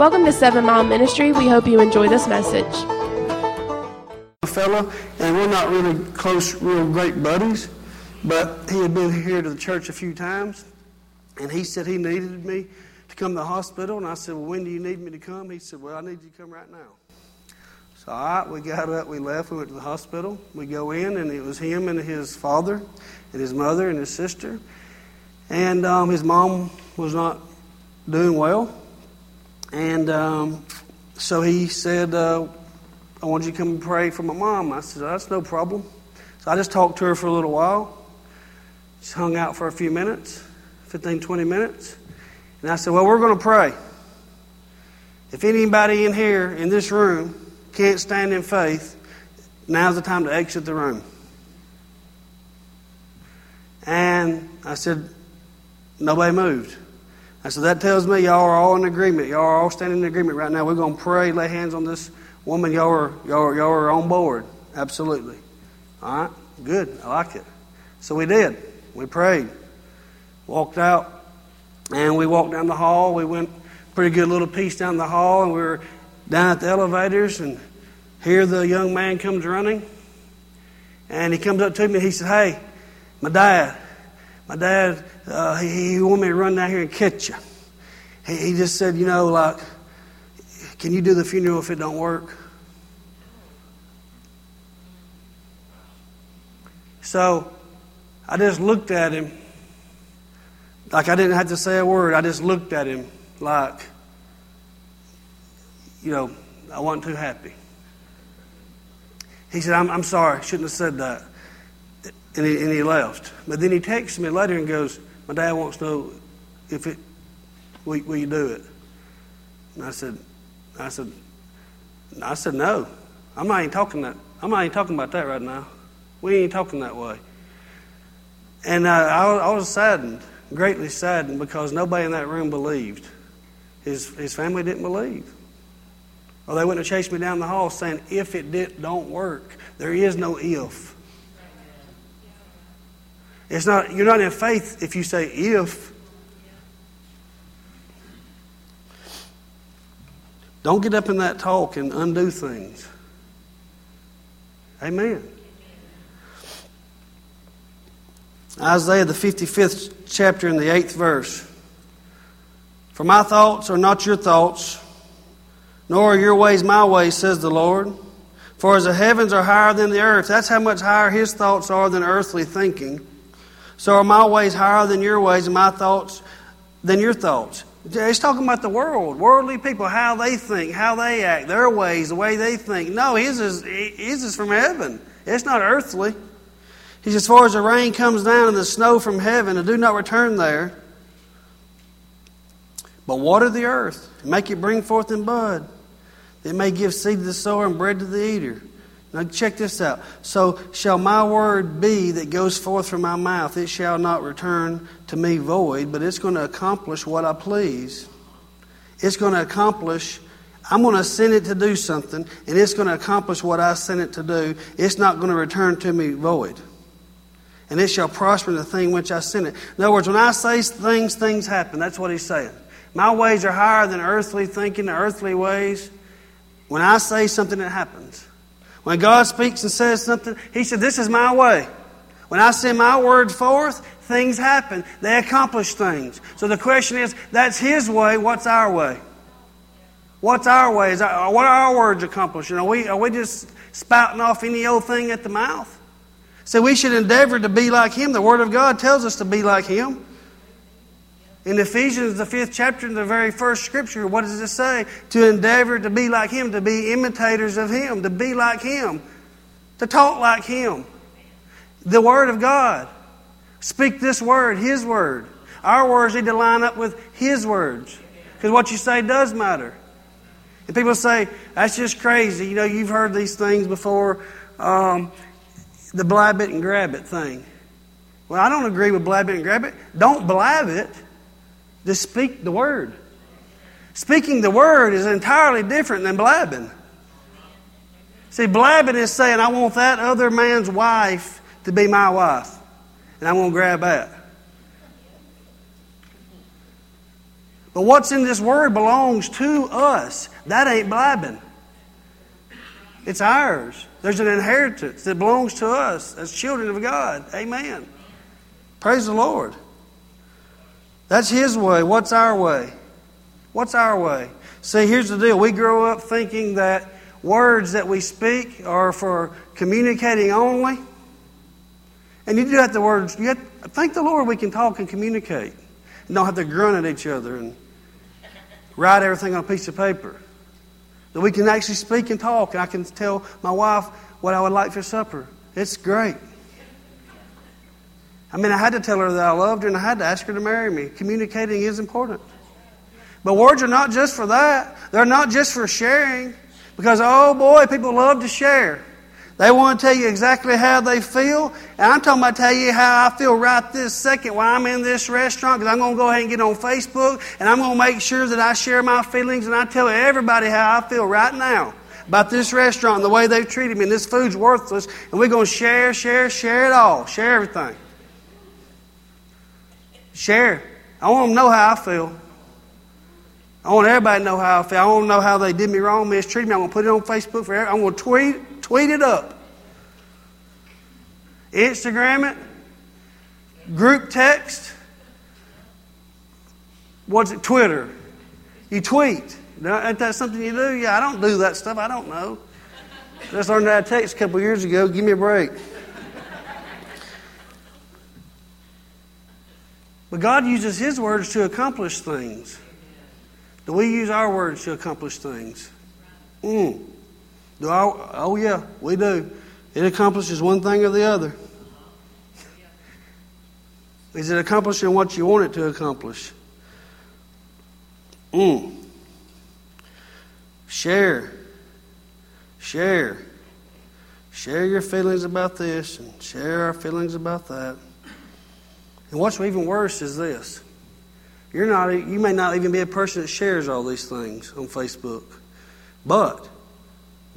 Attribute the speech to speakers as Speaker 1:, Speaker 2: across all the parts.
Speaker 1: Welcome to Seven Mile Ministry. We hope you enjoy this message.
Speaker 2: A fella, and we're not really close, real great buddies, but he had been here to the church a few times, and he said he needed me to come to the hospital, and I said, well, when do you need me to come? He said, well, I need you to come right now. So, all right, we got up, we left, we went to the hospital. We go in, and it was him and his father, and his mother, and his sister. And um, his mom was not doing well. And um, so he said, uh, I want you to come and pray for my mom. I said, That's no problem. So I just talked to her for a little while. Just hung out for a few minutes, 15, 20 minutes. And I said, Well, we're going to pray. If anybody in here, in this room, can't stand in faith, now's the time to exit the room. And I said, Nobody moved. I so That tells me y'all are all in agreement. Y'all are all standing in agreement right now. We're going to pray, lay hands on this woman. Y'all are, y'all are, y'all are on board. Absolutely. All right? Good. I like it. So we did. We prayed. Walked out. And we walked down the hall. We went pretty good little piece down the hall. And we were down at the elevators. And here the young man comes running. And he comes up to me and he said, Hey, my dad. My dad, uh, he, he wanted me to run down here and catch you. He, he just said, you know, like, can you do the funeral if it don't work? So I just looked at him like I didn't have to say a word. I just looked at him like, you know, I wasn't too happy. He said, I'm, I'm sorry, shouldn't have said that. And he, and he left. But then he texts me later and goes, My dad wants to know if it, will, will you do it? And I said, I said, I said, no. I'm not even talking that. I'm not even talking about that right now. We ain't talking that way. And uh, I, I was saddened, greatly saddened, because nobody in that room believed. His, his family didn't believe. Or they wouldn't have chased me down the hall saying, if it did, don't work. There is no if. It's not, you're not in faith if you say if. Don't get up in that talk and undo things. Amen. Isaiah, the 55th chapter, in the 8th verse. For my thoughts are not your thoughts, nor are your ways my ways, says the Lord. For as the heavens are higher than the earth, that's how much higher his thoughts are than earthly thinking. So are my ways higher than your ways, and my thoughts than your thoughts? He's talking about the world, worldly people, how they think, how they act, their ways, the way they think. No, his is, his is from heaven. It's not earthly. He's as far as the rain comes down and the snow from heaven, and do not return there, but water the earth, make it bring forth in bud. It may give seed to the sower and bread to the eater. Now, check this out. So shall my word be that goes forth from my mouth. It shall not return to me void, but it's going to accomplish what I please. It's going to accomplish, I'm going to send it to do something, and it's going to accomplish what I sent it to do. It's not going to return to me void. And it shall prosper in the thing which I sent it. In other words, when I say things, things happen. That's what he's saying. My ways are higher than earthly thinking, earthly ways. When I say something, it happens. When God speaks and says something, He said, This is my way. When I send my word forth, things happen. They accomplish things. So the question is, that's His way. What's our way? What's our way? Is our, what are our words accomplishing? Are we, are we just spouting off any old thing at the mouth? So we should endeavor to be like Him. The Word of God tells us to be like Him. In Ephesians, the fifth chapter, in the very first scripture, what does it say? To endeavor to be like Him, to be imitators of Him, to be like Him, to talk like Him. The Word of God. Speak this Word, His Word. Our words need to line up with His words. Because what you say does matter. And people say, that's just crazy. You know, you've heard these things before. Um, the blab it and grab it thing. Well, I don't agree with blab it and grab it. Don't blab it. Just speak the word. Speaking the word is entirely different than blabbing. See, blabbing is saying, I want that other man's wife to be my wife, and I'm going to grab that. But what's in this word belongs to us. That ain't blabbing. It's ours. There's an inheritance that belongs to us as children of God. Amen. Praise the Lord. That's His way. What's our way? What's our way? See, here's the deal. We grow up thinking that words that we speak are for communicating only. And you do have the words, you have, thank the Lord we can talk and communicate. And don't have to grunt at each other and write everything on a piece of paper. That we can actually speak and talk, and I can tell my wife what I would like for supper. It's great. I mean, I had to tell her that I loved her, and I had to ask her to marry me. Communicating is important. But words are not just for that, they're not just for sharing. Because, oh boy, people love to share. They want to tell you exactly how they feel. And I'm talking about tell you how I feel right this second while I'm in this restaurant because I'm going to go ahead and get on Facebook and I'm going to make sure that I share my feelings and I tell everybody how I feel right now about this restaurant and the way they've treated me and this food's worthless. And we're going to share, share, share it all. Share everything. Share. I want them to know how I feel. I want everybody to know how I feel. I want to know how they did me wrong, mistreated me. I'm going to put it on Facebook for everybody. I'm going to tweet Tweet it up. Instagram it. Group text. What's it? Twitter. You tweet. Ain't that something you do? Yeah, I don't do that stuff. I don't know. Just learned that text a couple years ago. Give me a break. But God uses His words to accomplish things. Do we use our words to accomplish things? Mm. Do I, oh, yeah, we do. It accomplishes one thing or the other. Is it accomplishing what you want it to accomplish? Mm. Share. Share. Share your feelings about this and share our feelings about that. And what's even worse is this. You're not, you may not even be a person that shares all these things on Facebook. But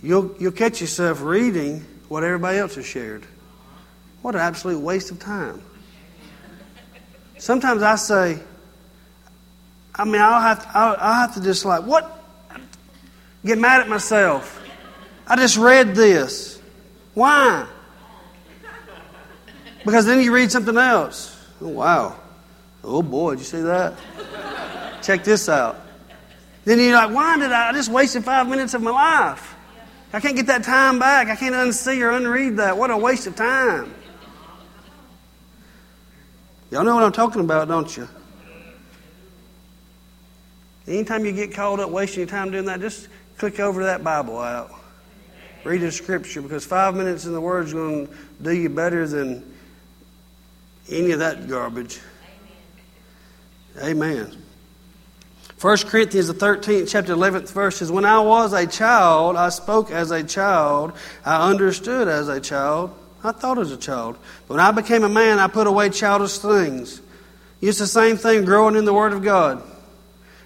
Speaker 2: you'll, you'll catch yourself reading what everybody else has shared. What an absolute waste of time. Sometimes I say, I mean, I'll have to, I'll, I'll have to just like, what? Get mad at myself. I just read this. Why? Because then you read something else. Oh, wow. Oh, boy, did you see that? Check this out. Then you're like, why did I, I just wasted five minutes of my life? I can't get that time back. I can't unsee or unread that. What a waste of time. Y'all know what I'm talking about, don't you? Anytime you get caught up wasting your time doing that, just click over that Bible out. Read the scripture because five minutes in the Word is going to do you better than any of that garbage. Amen. Amen. 1 Corinthians, the 13th chapter, 11th verse says, When I was a child, I spoke as a child, I understood as a child, I thought as a child. But when I became a man, I put away childish things. It's the same thing growing in the Word of God.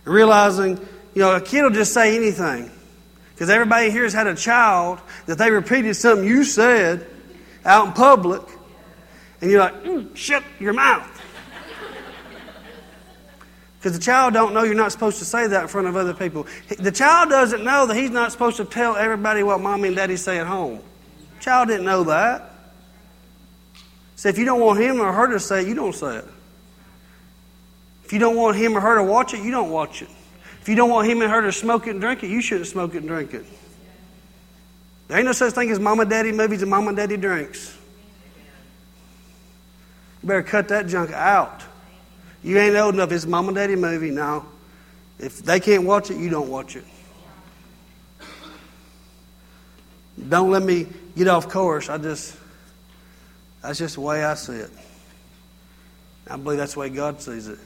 Speaker 2: And realizing, you know, a kid will just say anything. Because everybody here has had a child that they repeated something you said out in public, and you're like, mm, shut your mouth. Because the child don't know you're not supposed to say that in front of other people. The child doesn't know that he's not supposed to tell everybody what mommy and daddy say at home. The child didn't know that. So if you don't want him or her to say it, you don't say it. If you don't want him or her to watch it, you don't watch it. If you don't want him and her to smoke it and drink it, you shouldn't smoke it and drink it. There ain't no such thing as mama daddy movies and mama daddy drinks. You better cut that junk out. You ain't old enough. It's mom and daddy movie. No. If they can't watch it, you don't watch it. Don't let me get off course. I just, that's just the way I see it. I believe that's the way God sees it.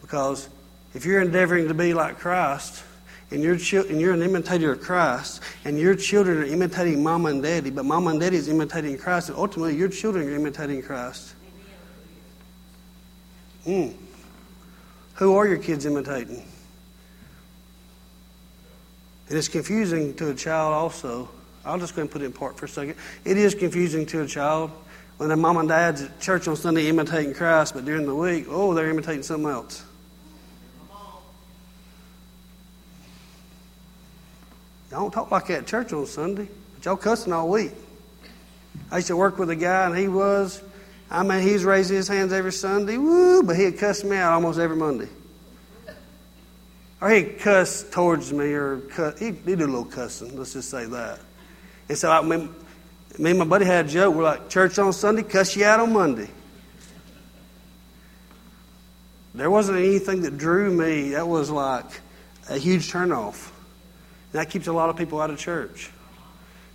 Speaker 2: Because if you're endeavoring to be like Christ, and you're, and you're an imitator of Christ, and your children are imitating mama and daddy, but mama and daddy is imitating Christ, and ultimately your children are imitating Christ. Mm. Who are your kids imitating? It's confusing to a child also. I'll just go and put it in part for a second. It is confusing to a child when their mom and dad's at church on Sunday imitating Christ, but during the week, oh, they're imitating something else. Y'all don't talk like that at church on Sunday, but y'all cussing all week. I used to work with a guy, and he was I mean, he was raising his hands every Sunday, woo, but he'd cuss me out almost every Monday. Or he'd cuss towards me, or cut, he'd, he'd do a little cussing, let's just say that. And so I, me, me and my buddy had a joke. We're like, church on Sunday, cuss you out on Monday. There wasn't anything that drew me. That was like a huge turnoff. And that keeps a lot of people out of church.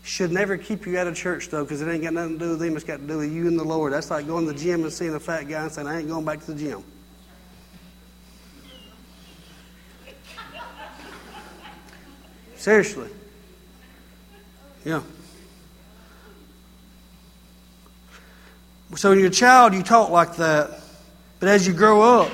Speaker 2: Should never keep you out of church, though, because it ain't got nothing to do with them. It's got to do with you and the Lord. That's like going to the gym and seeing a fat guy and saying, I ain't going back to the gym. Seriously. Yeah. So when you're a child, you talk like that. But as you grow up,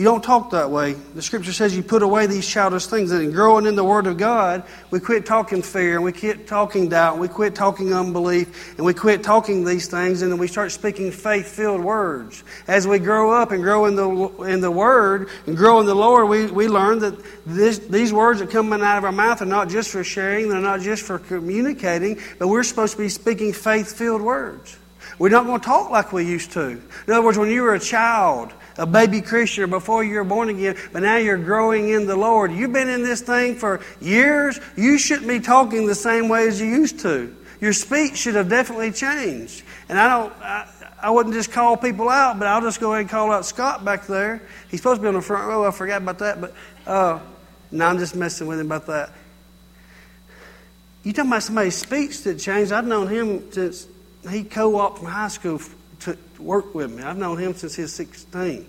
Speaker 2: you don't talk that way. The scripture says you put away these childish things. And growing in the Word of God, we quit talking fear, and we quit talking doubt, and we quit talking unbelief, and we quit talking these things, and then we start speaking faith filled words. As we grow up and grow in the, in the Word and grow in the Lord, we, we learn that this, these words that come out of our mouth are not just for sharing, they're not just for communicating, but we're supposed to be speaking faith filled words. We're not going to talk like we used to. In other words, when you were a child, a baby Christian or before you're born again, but now you're growing in the Lord. You've been in this thing for years. You shouldn't be talking the same way as you used to. Your speech should have definitely changed. And I don't. I, I wouldn't just call people out, but I'll just go ahead and call out Scott back there. He's supposed to be on the front row. I forgot about that, but uh, no, I'm just messing with him about that. You talking about somebody's speech that changed? I've known him since he co-opted from high school to work with me. I've known him since he was 16.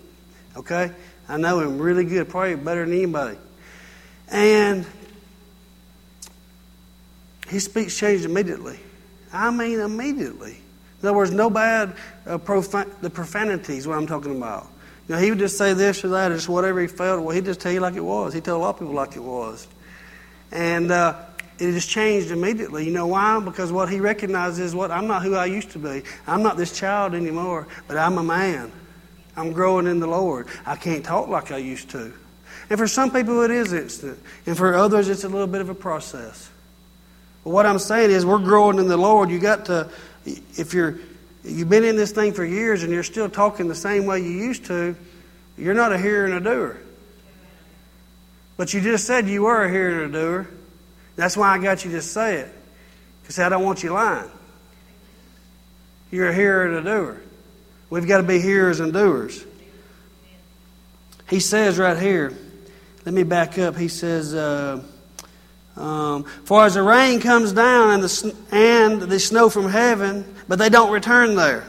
Speaker 2: Okay? I know him really good, probably better than anybody. And his speech changed immediately. I mean, immediately. In other words, no bad uh, profan- the profanity is what I'm talking about. You know, he would just say this or that, or just whatever he felt. Well, he'd just tell you like it was. He told a lot of people like it was. And uh, it just changed immediately. You know why? Because what he recognizes is what I'm not who I used to be. I'm not this child anymore, but I'm a man. I'm growing in the Lord. I can't talk like I used to. And for some people, it is instant. And for others, it's a little bit of a process. But what I'm saying is, we're growing in the Lord. You got to, if you're, you've been in this thing for years and you're still talking the same way you used to, you're not a hearer and a doer. But you just said you were a hearer and a doer. That's why I got you to say it. Because I don't want you lying. You're a hearer and a doer. We've got to be hearers and doers. He says right here, let me back up. He says, uh, um, For as the rain comes down and the, and the snow from heaven, but they don't return there.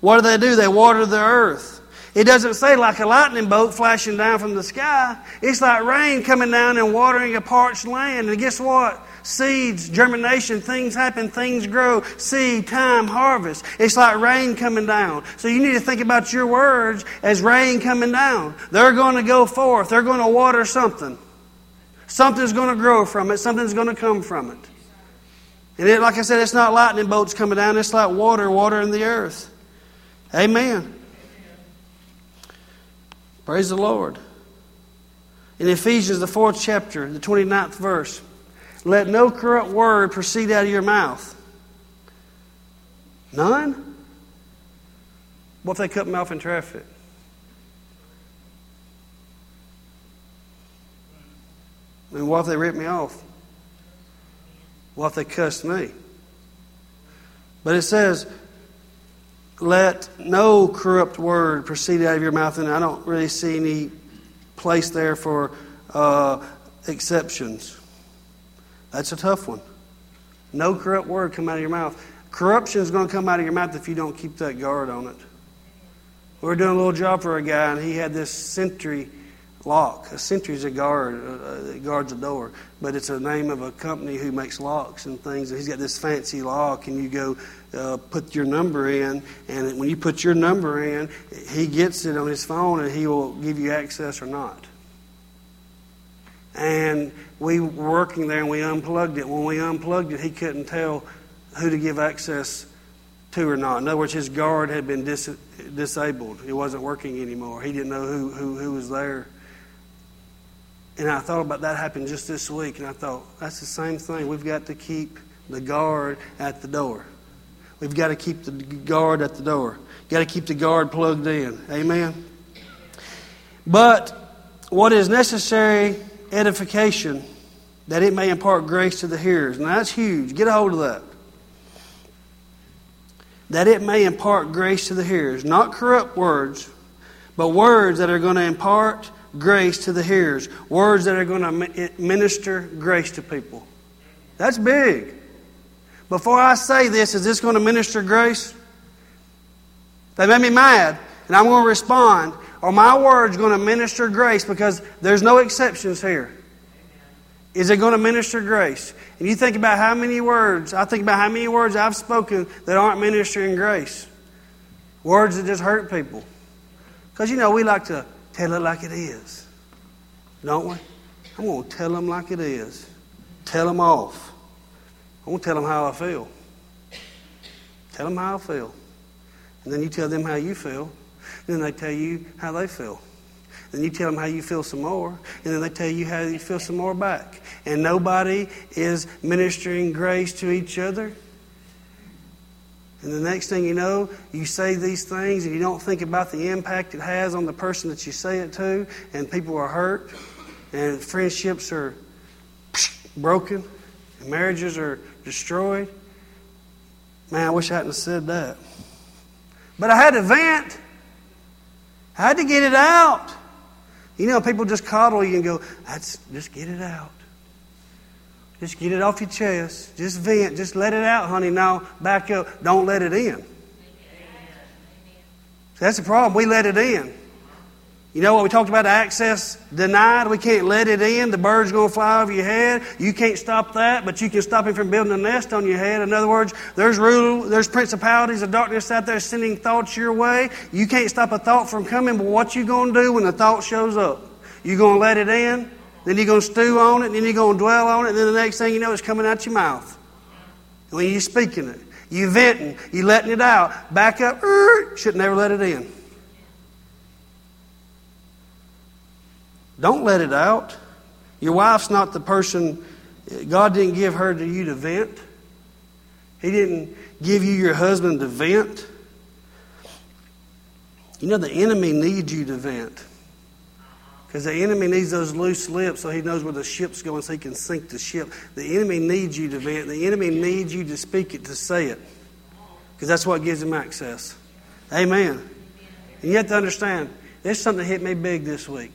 Speaker 2: What do they do? They water the earth. It doesn't say like a lightning bolt flashing down from the sky. It's like rain coming down and watering a parched land. And guess what? Seeds, germination, things happen, things grow, seed, time, harvest. It's like rain coming down. So you need to think about your words as rain coming down. They're going to go forth. They're going to water something. Something's going to grow from it. Something's going to come from it. And it, like I said, it's not lightning bolts coming down. It's like water watering the earth. Amen. Praise the Lord. In Ephesians, the fourth chapter, the 29th verse, let no corrupt word proceed out of your mouth. None? What if they cut me off in traffic? And what if they rip me off? What if they cussed me? But it says, let no corrupt word proceed out of your mouth. And I don't really see any place there for uh, exceptions. That's a tough one. No corrupt word come out of your mouth. Corruption is going to come out of your mouth if you don't keep that guard on it. We were doing a little job for a guy, and he had this sentry lock. A sentry is a guard uh, guards a door, but it's a name of a company who makes locks and things. And he's got this fancy lock, and you go uh, put your number in, and when you put your number in, he gets it on his phone, and he will give you access or not. And we were working there, and we unplugged it. When we unplugged it, he couldn't tell who to give access to or not. In other words, his guard had been dis- disabled. It wasn't working anymore. He didn't know who, who, who was there. And I thought about that happening just this week, and I thought, that's the same thing. We've got to keep the guard at the door. We've got to keep the guard at the door. Got to keep the guard plugged in. Amen. But what is necessary edification that it may impart grace to the hearers. Now that's huge. Get a hold of that. That it may impart grace to the hearers. Not corrupt words, but words that are going to impart grace to the hearers. Words that are going to minister grace to people. That's big. Before I say this, is this going to minister grace? They made me mad, and I'm going to respond. Are my words going to minister grace? Because there's no exceptions here. Is it going to minister grace? And you think about how many words, I think about how many words I've spoken that aren't ministering grace. Words that just hurt people. Because, you know, we like to tell it like it is, don't we? I'm going to tell them like it is. Tell them off. I'm going to tell them how I feel. Tell them how I feel. And then you tell them how you feel. And Then they tell you how they feel. Then you tell them how you feel some more, and then they tell you how you feel some more back. And nobody is ministering grace to each other. And the next thing you know, you say these things and you don't think about the impact it has on the person that you say it to, and people are hurt, and friendships are broken, and marriages are destroyed. Man, I wish I hadn't said that. But I had to vent. I had to get it out. You know, people just coddle you and go, That's, just get it out. Just get it off your chest. Just vent. Just let it out, honey. Now back up. Don't let it in. That's the problem. We let it in. You know what we talked about access denied? We can't let it in. The bird's going to fly over your head. You can't stop that, but you can stop him from building a nest on your head. In other words, there's rule, there's principalities of darkness out there sending thoughts your way. You can't stop a thought from coming, but what you going to do when the thought shows up? You going to let it in? Then you're going to stew on it, and then you're going to dwell on it, and then the next thing you know, it's coming out your mouth. When you're speaking it, you're venting, you're letting it out. Back up, er, should never let it in. Don't let it out. Your wife's not the person, God didn't give her to you to vent. He didn't give you your husband to vent. You know, the enemy needs you to vent. Because the enemy needs those loose lips so he knows where the ship's going so he can sink the ship. The enemy needs you to vent. The enemy needs you to speak it, to say it. Because that's what gives him access. Amen. And you have to understand, there's something that hit me big this week.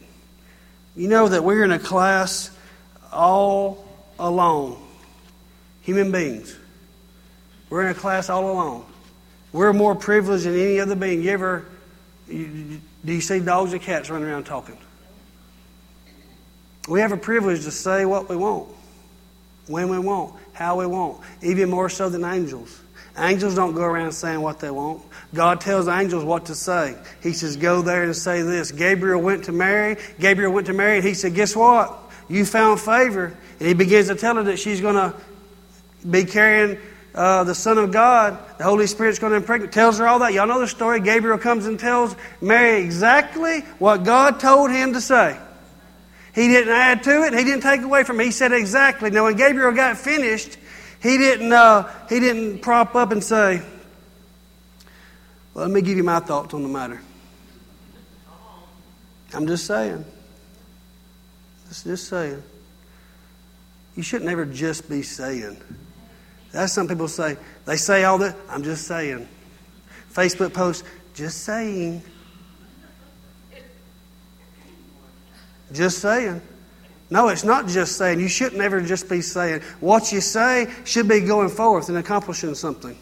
Speaker 2: You know that we're in a class all alone. Human beings. We're in a class all alone. We're more privileged than any other being. You ever you, do you see dogs and cats running around talking? We have a privilege to say what we want, when we want, how we want, even more so than angels. Angels don't go around saying what they want. God tells angels what to say. He says, Go there and say this. Gabriel went to Mary. Gabriel went to Mary, and he said, Guess what? You found favor. And he begins to tell her that she's going to be carrying uh, the Son of God. The Holy Spirit's going to impregnate. Tells her all that. Y'all know the story. Gabriel comes and tells Mary exactly what God told him to say. He didn't add to it. He didn't take away from it. He said exactly. Now, when Gabriel got finished, he didn't, uh, he didn't prop up and say, well, let me give you my thoughts on the matter. I'm just saying. Just, just saying. You shouldn't ever just be saying. That's some people say. They say all that. I'm just saying. Facebook post, just saying. Just saying. No, it's not just saying. You shouldn't ever just be saying. What you say should be going forth and accomplishing something.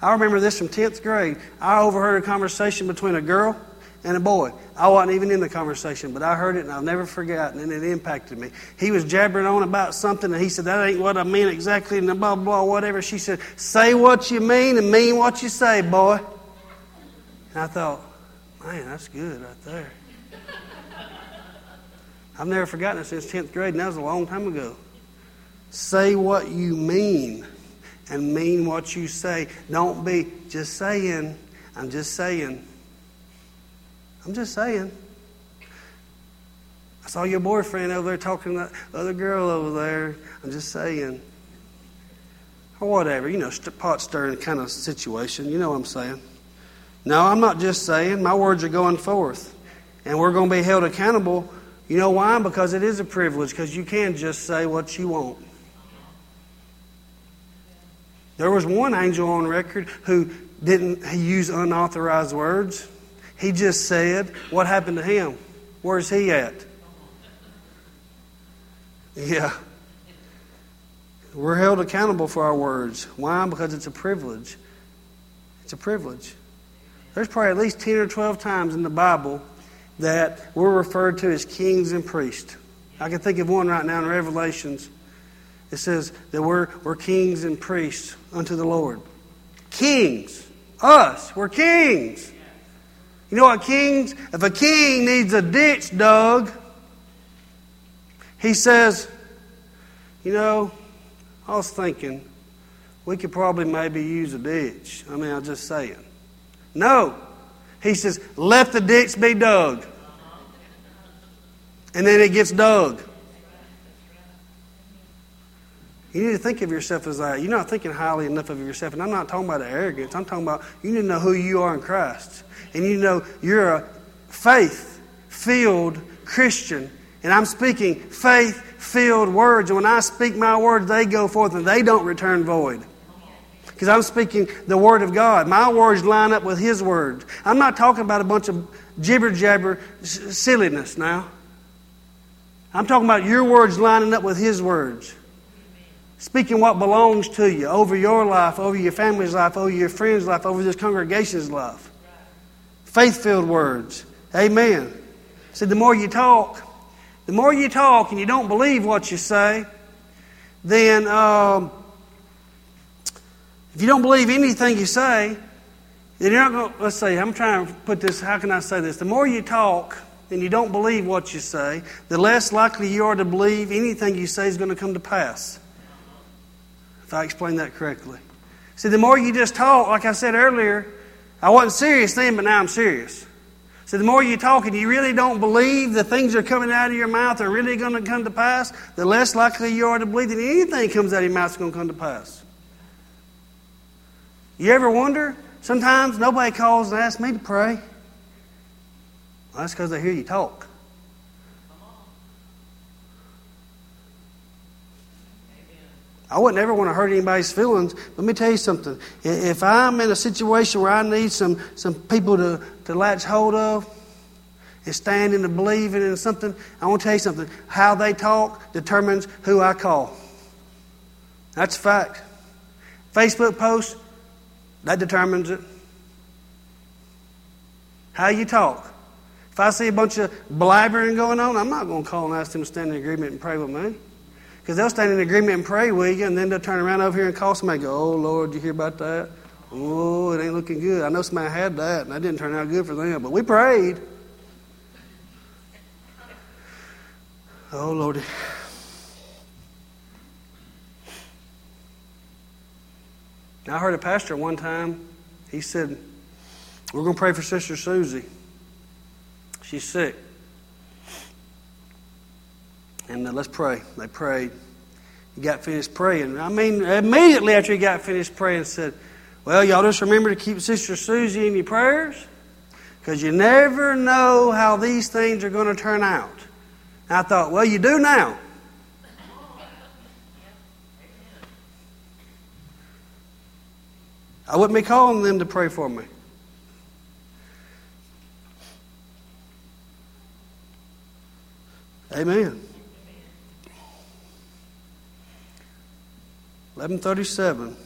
Speaker 2: I remember this from 10th grade. I overheard a conversation between a girl and a boy. I wasn't even in the conversation, but I heard it and I've never forgotten, and it impacted me. He was jabbering on about something and he said, That ain't what I mean exactly, and blah, blah, whatever. She said, Say what you mean and mean what you say, boy. And I thought, Man, that's good right there. I've never forgotten it since 10th grade, and that was a long time ago. Say what you mean and mean what you say. Don't be just saying, I'm just saying. I'm just saying. I saw your boyfriend over there talking to that other girl over there. I'm just saying. Or whatever, you know, pot stirring kind of situation. You know what I'm saying? No, I'm not just saying. My words are going forth. And we're going to be held accountable. You know why? Because it is a privilege, because you can just say what you want. There was one angel on record who didn't use unauthorized words. He just said, What happened to him? Where's he at? Yeah. We're held accountable for our words. Why? Because it's a privilege. It's a privilege. There's probably at least 10 or 12 times in the Bible that we're referred to as kings and priests. I can think of one right now in Revelations. It says that we're, we're kings and priests unto the Lord. Kings. Us. We're kings. You know what, kings? If a king needs a ditch dug, he says, You know, I was thinking we could probably maybe use a ditch. I mean, I'm just saying. No. He says, Let the ditch be dug. And then it gets dug. You need to think of yourself as that. You're not thinking highly enough of yourself. And I'm not talking about arrogance. I'm talking about you need to know who you are in Christ. And you know you're a faith filled Christian. And I'm speaking faith filled words. And when I speak my words, they go forth and they don't return void. Because I'm speaking the Word of God. My words line up with His words. I'm not talking about a bunch of jibber jabber silliness now. I'm talking about your words lining up with His words. Speaking what belongs to you over your life, over your family's life, over your friend's life, over this congregation's life. Faith filled words. Amen. See, the more you talk, the more you talk and you don't believe what you say, then um, if you don't believe anything you say, then you're not going to, let's see, I'm trying to put this, how can I say this? The more you talk and you don't believe what you say, the less likely you are to believe anything you say is going to come to pass if I explain that correctly. See, the more you just talk, like I said earlier, I wasn't serious then, but now I'm serious. So the more you talk and you really don't believe the things that are coming out of your mouth are really going to come to pass, the less likely you are to believe that anything comes out of your mouth is going to come to pass. You ever wonder? Sometimes nobody calls and asks me to pray. Well, that's because they hear you talk. I wouldn't ever want to hurt anybody's feelings. Let me tell you something. If I'm in a situation where I need some, some people to, to latch hold of and stand in the believing in something, I want to tell you something. How they talk determines who I call. That's a fact. Facebook posts, that determines it. How you talk. If I see a bunch of blabbering going on, I'm not going to call and ask them to stand in agreement and pray with me. Because they'll stand in agreement and pray with you, and then they'll turn around over here and call somebody and go, Oh, Lord, you hear about that? Oh, it ain't looking good. I know somebody had that, and that didn't turn out good for them, but we prayed. Oh, Lord. I heard a pastor one time, he said, We're going to pray for Sister Susie. She's sick. And uh, let's pray. They prayed. He got finished praying. I mean, immediately after he got finished praying, said, Well, y'all just remember to keep Sister Susie in your prayers because you never know how these things are going to turn out. And I thought, Well, you do now. I wouldn't be calling them to pray for me. Amen. 1137.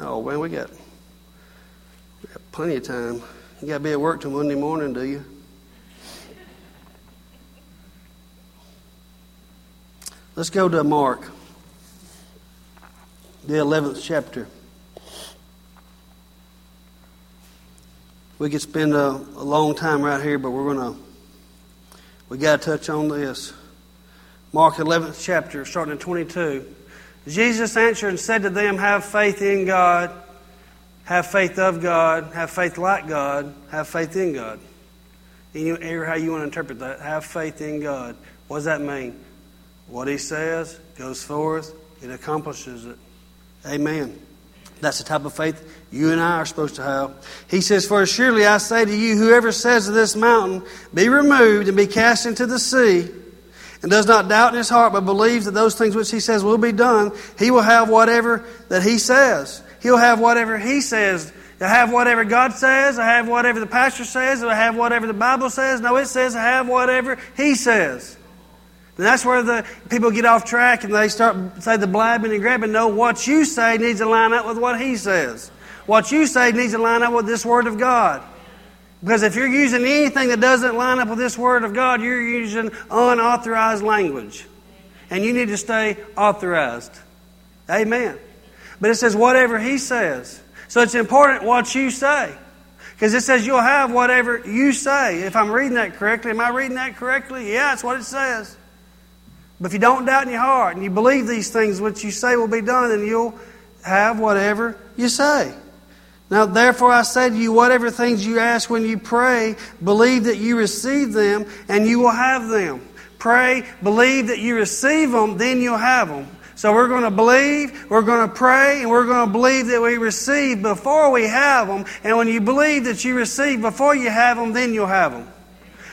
Speaker 2: Oh, man, we got, we got plenty of time. You got to be at work till Monday morning, do you? Let's go to Mark, the 11th chapter. We could spend a, a long time right here, but we're going to, we got to touch on this. Mark 11th chapter, starting at 22. Jesus answered and said to them, Have faith in God, have faith of God, have faith like God, have faith in God. Any, how you want to interpret that. Have faith in God. What does that mean? What he says goes forth, it accomplishes it. Amen. That's the type of faith you and I are supposed to have. He says, For surely I say to you, whoever says to this mountain, Be removed and be cast into the sea, and does not doubt in his heart, but believes that those things which he says will be done, he will have whatever that he says. He'll have whatever he says. He'll have whatever God says. He'll have whatever the pastor says. He'll have whatever the Bible says. No, it says I have whatever he says. And that's where the people get off track and they start say the blabbing and grabbing. No, what you say needs to line up with what he says. What you say needs to line up with this word of God. Because if you're using anything that doesn't line up with this word of God, you're using unauthorized language. And you need to stay authorized. Amen. But it says whatever he says. So it's important what you say. Because it says you'll have whatever you say. If I'm reading that correctly, am I reading that correctly? Yeah, that's what it says. But if you don't doubt in your heart and you believe these things which you say will be done, then you'll have whatever you say. Now, therefore, I say to you, whatever things you ask when you pray, believe that you receive them, and you will have them. Pray, believe that you receive them, then you'll have them. So we're going to believe, we're going to pray, and we're going to believe that we receive before we have them. And when you believe that you receive before you have them, then you'll have them.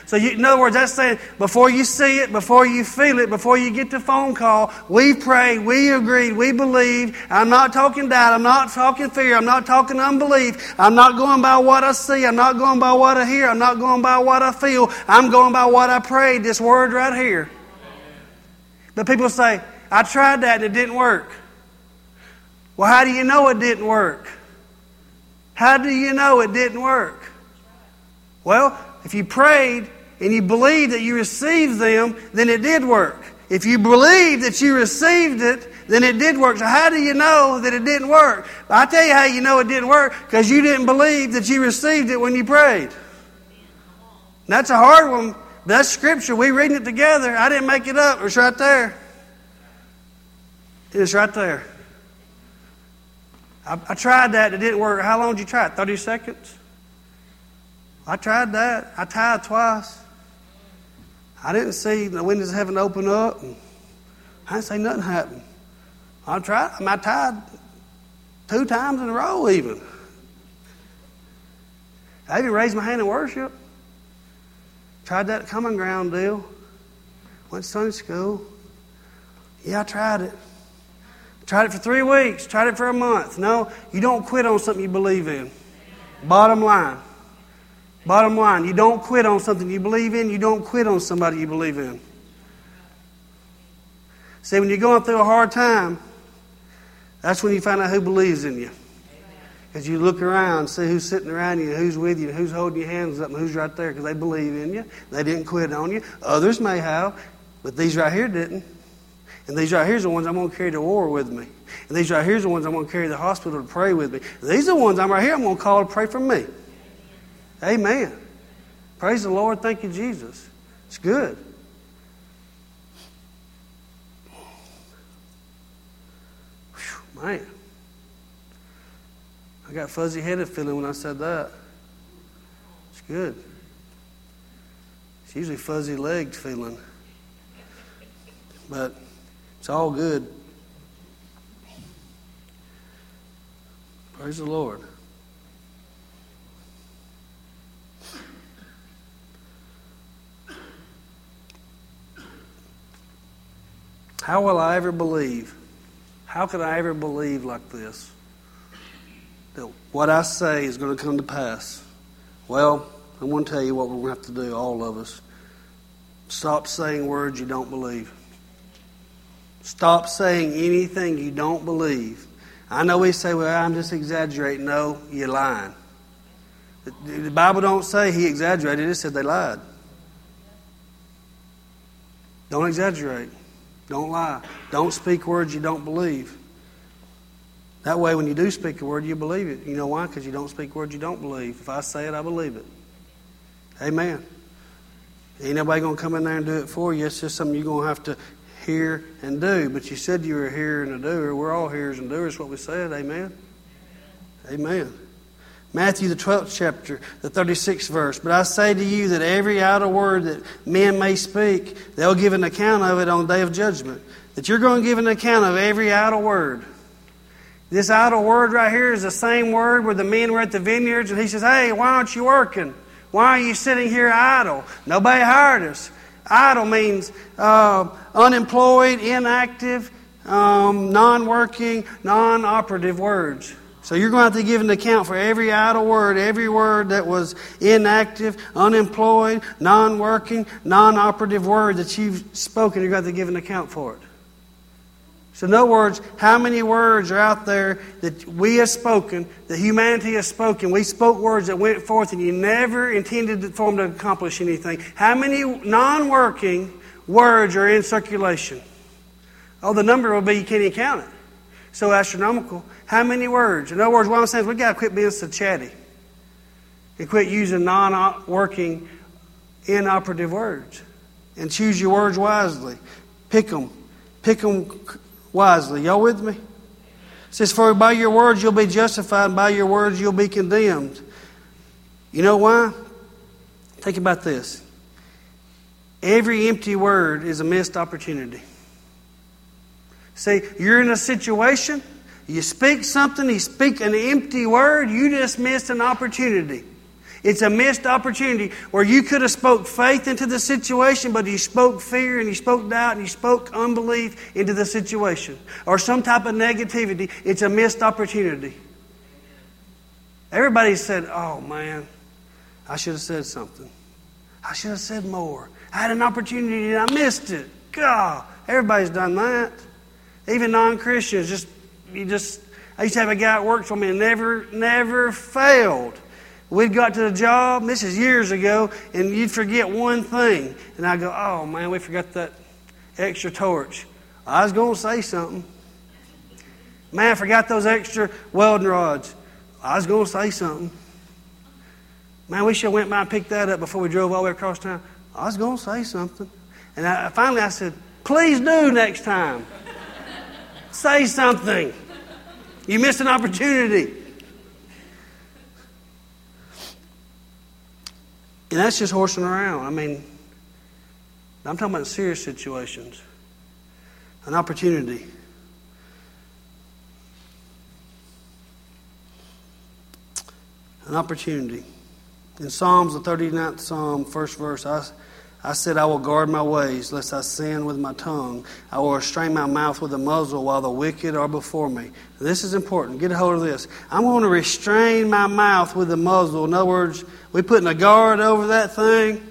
Speaker 2: So, you, in other words, that's saying before you see it, before you feel it, before you get the phone call, we prayed, we agreed, we believed. I'm not talking doubt, I'm not talking fear, I'm not talking unbelief. I'm not going by what I see, I'm not going by what I hear, I'm not going by what I feel. I'm going by what I prayed, this word right here. But people say, I tried that and it didn't work. Well, how do you know it didn't work? How do you know it didn't work? Well, if you prayed and you believe that you received them, then it did work. If you believe that you received it, then it did work. So how do you know that it didn't work? I tell you how you know it didn't work because you didn't believe that you received it when you prayed. That's a hard one. That's scripture. We reading it together. I didn't make it up. It's right there. It's right there. I, I tried that. It didn't work. How long did you try it? 30 seconds? I tried that. I tried twice. I didn't see the windows of heaven open up. I didn't see nothing happen. I tried. I tried two times in a row, even. I even raised my hand in worship. Tried that common ground deal. Went to Sunday school. Yeah, I tried it. Tried it for three weeks. Tried it for a month. No, you don't quit on something you believe in. Bottom line. Bottom line, you don't quit on something you believe in, you don't quit on somebody you believe in. See, when you're going through a hard time, that's when you find out who believes in you. Because you look around, see who's sitting around you, who's with you, who's holding your hands up, and who's right there because they believe in you. They didn't quit on you. Others may have, but these right here didn't. And these right here are the ones I'm going to carry to war with me. And these right here are the ones I'm going to carry to the hospital to pray with me. These are the ones I'm right here I'm going to call to pray for me. Amen. Praise the Lord. Thank you, Jesus. It's good. Whew, man. I got fuzzy headed feeling when I said that. It's good. It's usually fuzzy legged feeling. But it's all good. Praise the Lord. How will I ever believe? How could I ever believe like this? That what I say is going to come to pass? Well, I'm going to tell you what we're going to have to do, all of us. Stop saying words you don't believe. Stop saying anything you don't believe. I know we say, well, I'm just exaggerating. No, you're lying. The Bible don't say he exaggerated. It said they lied. Don't exaggerate. Don't lie. Don't speak words you don't believe. That way, when you do speak a word, you believe it. You know why? Because you don't speak words you don't believe. If I say it, I believe it. Amen. Ain't nobody going to come in there and do it for you. It's just something you're going to have to hear and do. But you said you were a hearer and a doer. We're all hearers and doers, what we said. Amen. Amen. Matthew, the 12th chapter, the 36th verse. But I say to you that every idle word that men may speak, they'll give an account of it on the day of judgment. That you're going to give an account of every idle word. This idle word right here is the same word where the men were at the vineyards and he says, Hey, why aren't you working? Why are you sitting here idle? Nobody hired us. Idle means uh, unemployed, inactive, um, non working, non operative words. So you're going to have to give an account for every idle word, every word that was inactive, unemployed, non working, non operative word that you've spoken. You're going to have to give an account for it. So, in other words, how many words are out there that we have spoken, that humanity has spoken? We spoke words that went forth and you never intended for them to accomplish anything. How many non working words are in circulation? Oh, the number will be, you can't even count it. So astronomical. How many words? In other words, what I'm saying is we've got to quit being so chatty and quit using non working, inoperative words. And choose your words wisely. Pick them. Pick them wisely. Y'all with me? It says, For by your words you'll be justified, and by your words you'll be condemned. You know why? Think about this. Every empty word is a missed opportunity. See, you're in a situation, you speak something, you speak an empty word, you just missed an opportunity. It's a missed opportunity where you could have spoke faith into the situation, but you spoke fear and you spoke doubt and you spoke unbelief into the situation. Or some type of negativity. It's a missed opportunity. Everybody said, Oh man, I should have said something. I should have said more. I had an opportunity and I missed it. God, everybody's done that. Even non-Christians, just you just I used to have a guy that worked for me and never, never failed. We'd got to the job, this is years ago, and you'd forget one thing. And I'd go, oh man, we forgot that extra torch. I was going to say something. Man, I forgot those extra welding rods. I was going to say something. Man, we should have went by and picked that up before we drove all the way across town. I was going to say something. And I, finally I said, please do next time. Say something. You missed an opportunity. And that's just horsing around. I mean, I'm talking about serious situations. An opportunity. An opportunity. In Psalms, the 39th Psalm, first verse, I, I said, I will guard my ways, lest I sin with my tongue. I will restrain my mouth with a muzzle while the wicked are before me. This is important. Get a hold of this. I'm going to restrain my mouth with a muzzle. In other words, we're putting a guard over that thing.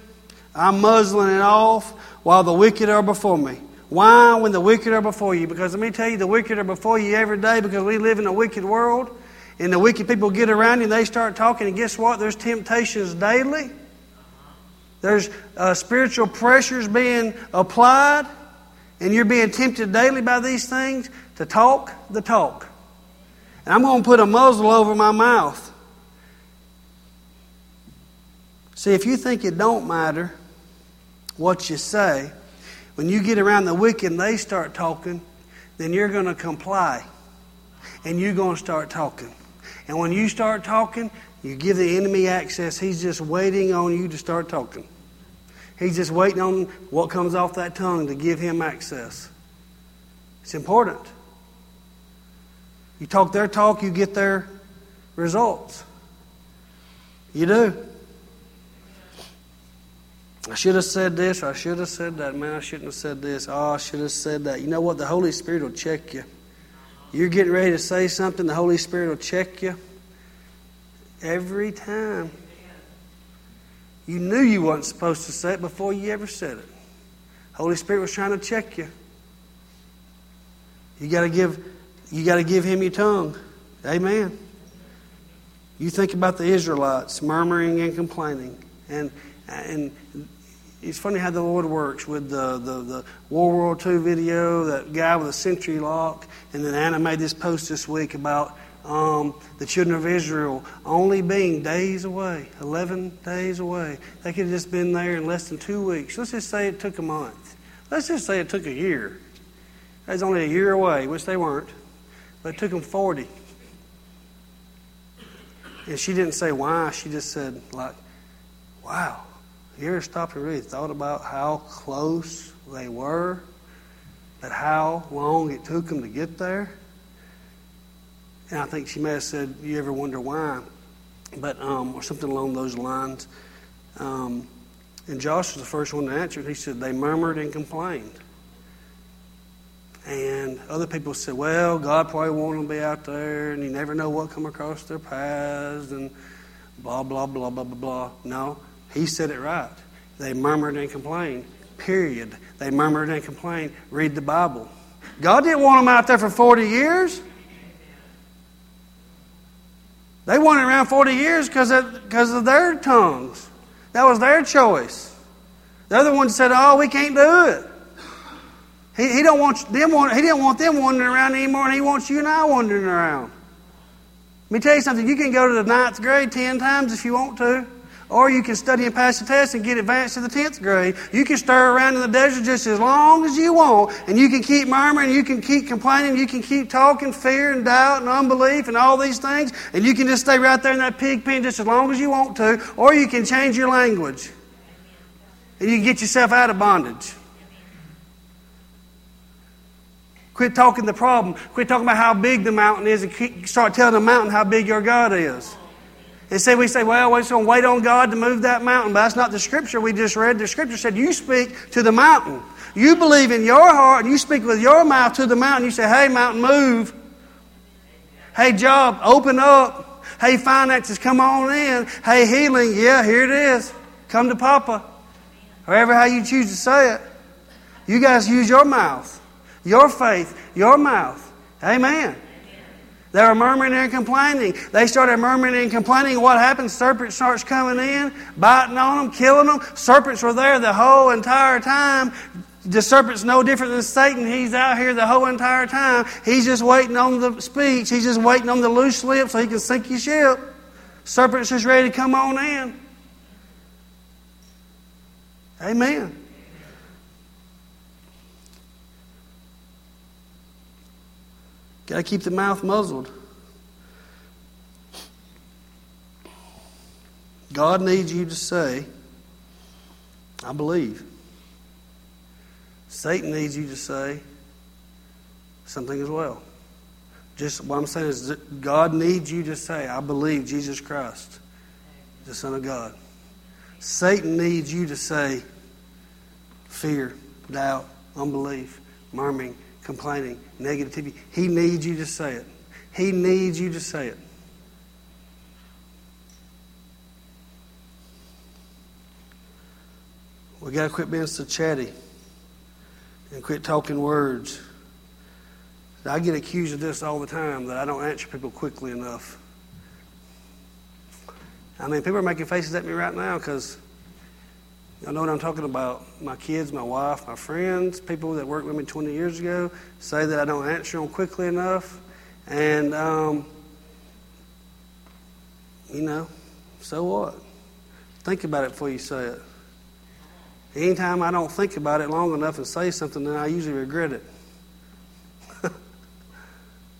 Speaker 2: I'm muzzling it off while the wicked are before me. Why when the wicked are before you? Because let me tell you, the wicked are before you every day because we live in a wicked world. And the wicked people get around you and they start talking, and guess what? There's temptations daily. There's uh, spiritual pressures being applied, and you're being tempted daily by these things to talk the talk. And I'm going to put a muzzle over my mouth. See, if you think it don't matter what you say, when you get around the wicked and they start talking, then you're going to comply. And you're going to start talking. And when you start talking, you give the enemy access. He's just waiting on you to start talking. He's just waiting on what comes off that tongue to give him access. It's important. You talk their talk, you get their results. You do. I should have said this, I should have said that. Man, I shouldn't have said this. Oh, I should have said that. You know what? The Holy Spirit will check you. You're getting ready to say something, the Holy Spirit will check you. Every time. You knew you weren't supposed to say it before you ever said it. Holy Spirit was trying to check you. You got to give you got to give him your tongue. Amen. You think about the Israelites murmuring and complaining. And and it's funny how the Lord works with the, the, the World War II video, that guy with a century lock, and then Anna made this post this week about um, the children of Israel only being days away, 11 days away. They could have just been there in less than two weeks. Let's just say it took a month. Let's just say it took a year. They was only a year away, which they weren't, but it took them 40. And she didn't say why. She just said, like, wow. You ever stopped and really thought about how close they were? But how long it took them to get there? And I think she may have said, You ever wonder why? But, um, or something along those lines. Um, and Josh was the first one to answer. He said, They murmured and complained. And other people said, well, God probably wanted them to be out there, and you never know what come across their paths, and blah, blah, blah, blah, blah, blah. No, he said it right. They murmured and complained. Period. They murmured and complained. Read the Bible. God didn't want them out there for 40 years. They wanted around 40 years because of, of their tongues. That was their choice. The other one said, oh, we can't do it. He, he, don't want them, he didn't want them wandering around anymore, and he wants you and I wandering around. Let me tell you something. You can go to the ninth grade ten times if you want to. Or you can study and pass the test and get advanced to the 10th grade. You can stir around in the desert just as long as you want, and you can keep murmuring, you can keep complaining, you can keep talking fear and doubt and unbelief and all these things, and you can just stay right there in that pig pen just as long as you want to, or you can change your language. And you can get yourself out of bondage. Quit talking the problem. Quit talking about how big the mountain is and start telling the mountain how big your God is. Instead, we say, well, we're just going to wait on God to move that mountain. But that's not the scripture we just read. The scripture said, you speak to the mountain. You believe in your heart and you speak with your mouth to the mountain. You say, hey, mountain, move. Hey, job, open up. Hey, finances, come on in. Hey, healing, yeah, here it is. Come to Papa. However, how you choose to say it. You guys use your mouth, your faith, your mouth. Amen. They were murmuring and complaining. They started murmuring and complaining. What happens? Serpent starts coming in, biting on them, killing them. Serpents were there the whole entire time. The serpent's no different than Satan. He's out here the whole entire time. He's just waiting on the speech. He's just waiting on the loose slip so he can sink your ship. Serpent's just ready to come on in. Amen. Got to keep the mouth muzzled. God needs you to say, I believe. Satan needs you to say something as well. Just what I'm saying is God needs you to say, I believe Jesus Christ, the Son of God. Satan needs you to say fear, doubt, unbelief, murmuring, complaining, negativity. He needs you to say it. He needs you to say it. We got to quit being so chatty and quit talking words. I get accused of this all the time that I don't answer people quickly enough. I mean, people are making faces at me right now because I know what I'm talking about. My kids, my wife, my friends, people that worked with me 20 years ago say that I don't answer them quickly enough. And, um, you know, so what? Think about it before you say it. Anytime I don't think about it long enough and say something, then I usually regret it.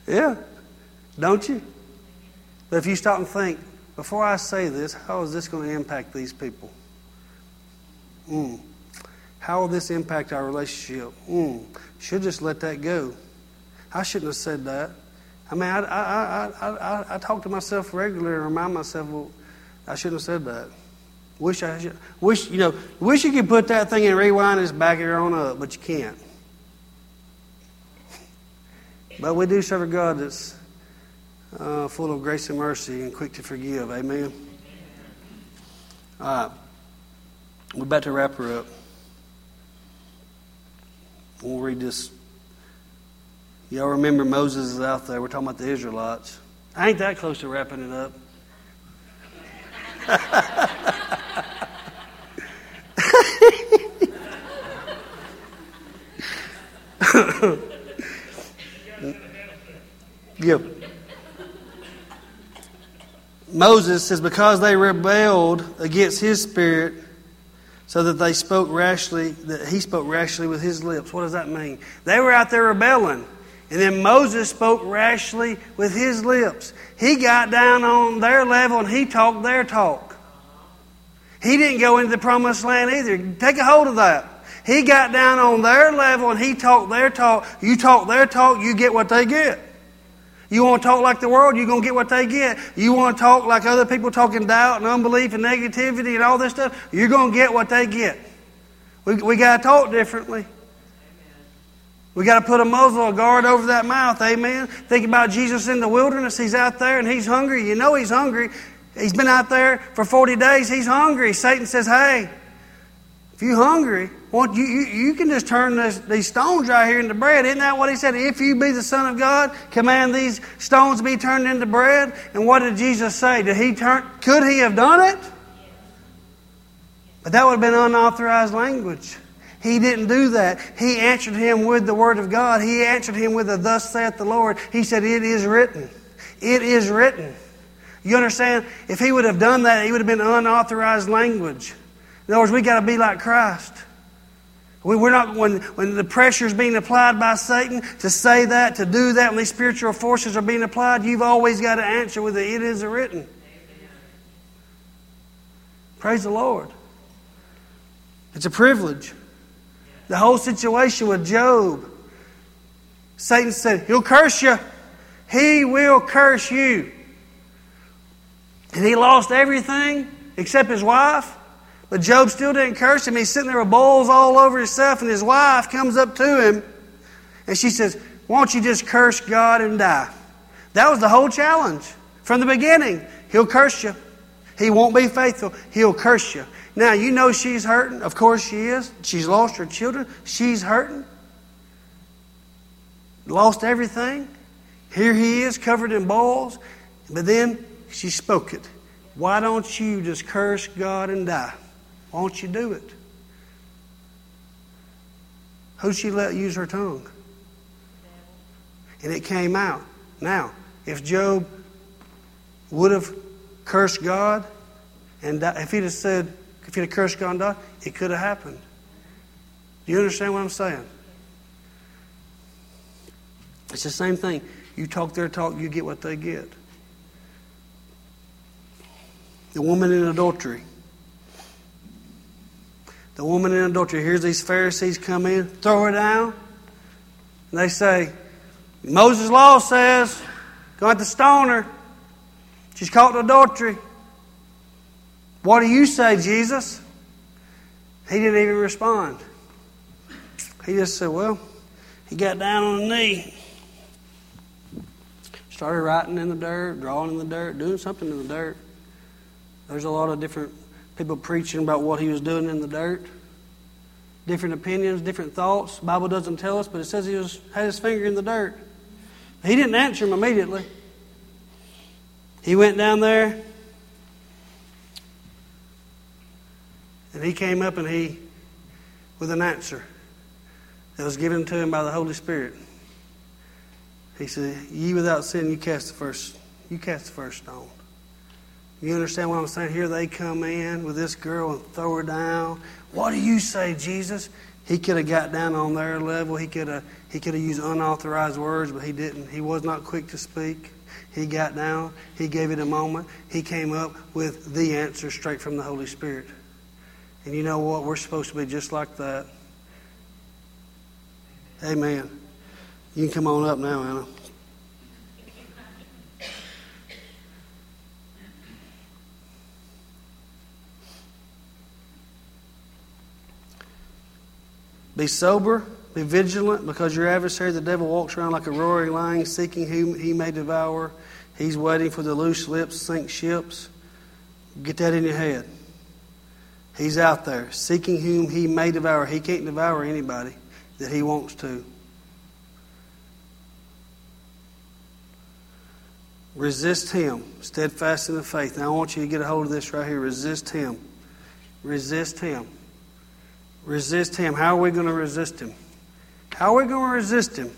Speaker 2: yeah, don't you? But if you stop and think, before I say this, how is this going to impact these people? Mm. How will this impact our relationship? Mm. Should just let that go. I shouldn't have said that. I mean, I, I, I, I, I talk to myself regularly and remind myself, well, I shouldn't have said that. Wish I should, wish you know, wish you could put that thing and rewind and back it on up, but you can't. But we do serve a God that's uh, full of grace and mercy and quick to forgive. Amen. All right. We're about to wrap her up. We'll read this. Y'all remember Moses is out there. We're talking about the Israelites. I ain't that close to wrapping it up. yep. Moses says, Because they rebelled against his spirit, so that they spoke rashly, that he spoke rashly with his lips. What does that mean? They were out there rebelling. And then Moses spoke rashly with his lips. He got down on their level and he talked their talk. He didn't go into the promised land either. Take a hold of that. He got down on their level and he talked their talk. You talk their talk, you get what they get. You want to talk like the world, you're going to get what they get. You want to talk like other people talking doubt and unbelief and negativity and all this stuff, you're going to get what they get. We, we got to talk differently. We got to put a muzzle, a guard over that mouth. Amen. Think about Jesus in the wilderness. He's out there and he's hungry. You know he's hungry. He's been out there for 40 days. He's hungry. Satan says, Hey, if you're hungry, well, you, you, you can just turn this, these stones right here into bread. Isn't that what he said? If you be the Son of God, command these stones be turned into bread. And what did Jesus say? Did he turn, could he have done it? But that would have been unauthorized language. He didn't do that. He answered him with the Word of God. He answered him with a thus saith the Lord. He said, It is written. It is written. You understand? If he would have done that, it would have been unauthorized language. In other words, we got to be like Christ. We, are not when when the pressure is being applied by Satan to say that, to do that, when these spiritual forces are being applied, you've always got to answer with the "It is written." Praise the Lord. It's a privilege. The whole situation with Job. Satan said, He'll curse you. He will curse you. And he lost everything except his wife. But Job still didn't curse him. He's sitting there with bowls all over himself, and his wife comes up to him and she says, Why don't you just curse God and die? That was the whole challenge from the beginning. He'll curse you. He won't be faithful. He'll curse you. Now, you know she's hurting. Of course she is. She's lost her children. She's hurting. Lost everything. Here he is, covered in boils. But then she spoke it. Why don't you just curse God and die? Why don't you do it? Who'd she let use her tongue? And it came out. Now, if Job would have cursed God, and if he'd have said, if he'd have cursed God and died, it could have happened. Do you understand what I'm saying? It's the same thing. You talk their talk, you get what they get. The woman in adultery. The woman in adultery hears these Pharisees come in, throw her down. And they say, Moses' law says, going to stone her. She's caught in adultery. What do you say, Jesus? He didn't even respond. He just said, Well, he got down on a knee, started writing in the dirt, drawing in the dirt, doing something in the dirt. There's a lot of different people preaching about what he was doing in the dirt. Different opinions, different thoughts. The Bible doesn't tell us, but it says he was, had his finger in the dirt. He didn't answer him immediately. He went down there and he came up and he, with an answer that was given to him by the Holy Spirit. He said, Ye without sin, you cast the first, you cast the first stone. You understand what I'm saying? Here they come in with this girl and throw her down. What do you say, Jesus? He could have got down on their level. He could have he could have used unauthorized words, but he didn't. He was not quick to speak. He got down. He gave it a moment. He came up with the answer straight from the Holy Spirit. And you know what? We're supposed to be just like that. Amen. You can come on up now, Anna. Be sober, be vigilant, because your adversary, the devil, walks around like a roaring lion, seeking whom he may devour. He's waiting for the loose lips, sink ships. Get that in your head. He's out there, seeking whom he may devour. He can't devour anybody that he wants to. Resist him, steadfast in the faith. Now I want you to get a hold of this right here. Resist him. Resist him. Resist Him. How are we going to resist Him? How are we going to resist Him?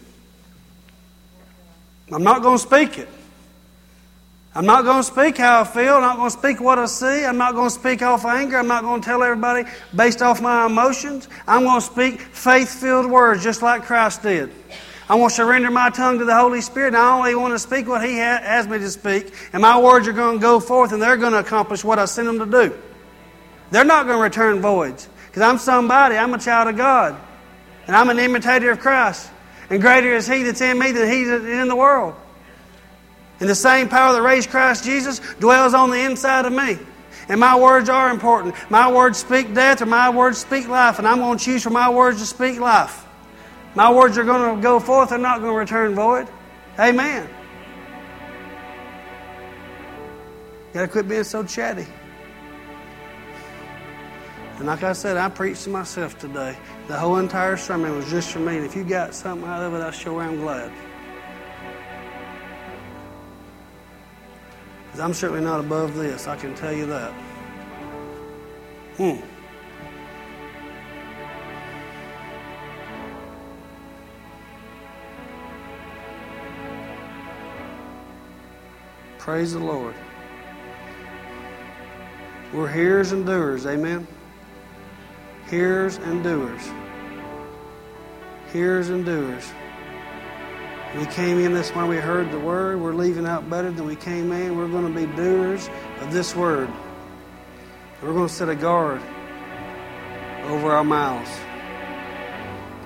Speaker 2: I'm not going to speak it. I'm not going to speak how I feel. I'm not going to speak what I see. I'm not going to speak off anger. I'm not going to tell everybody based off my emotions. I'm going to speak faith filled words just like Christ did. I want to surrender my tongue to the Holy Spirit, and I only want to speak what He ha- has me to speak, and my words are going to go forth, and they're going to accomplish what I sent them to do. They're not going to return voids, because I'm somebody. I'm a child of God, and I'm an imitator of Christ. And greater is He that's in me than He that's in the world. And the same power that raised Christ Jesus dwells on the inside of me. And my words are important. My words speak death or my words speak life. And I'm going to choose for my words to speak life. My words are going to go forth, they're not going to return void. Amen. Got to quit being so chatty. And like I said, I preached to myself today. The whole entire sermon was just for me. And if you got something out of it, I sure am glad. Because I'm certainly not above this, I can tell you that. Hmm. Praise the Lord. We're hearers and doers, amen? Hearers and doers. Hearers and doers. We came in this morning, we heard the word. We're leaving out better than we came in. We're going to be doers of this word. We're going to set a guard over our mouths.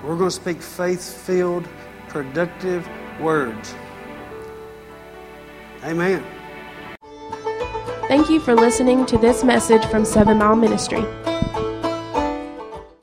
Speaker 2: We're going to speak faith filled, productive words. Amen.
Speaker 1: Thank you for listening to this message from Seven Mile Ministry.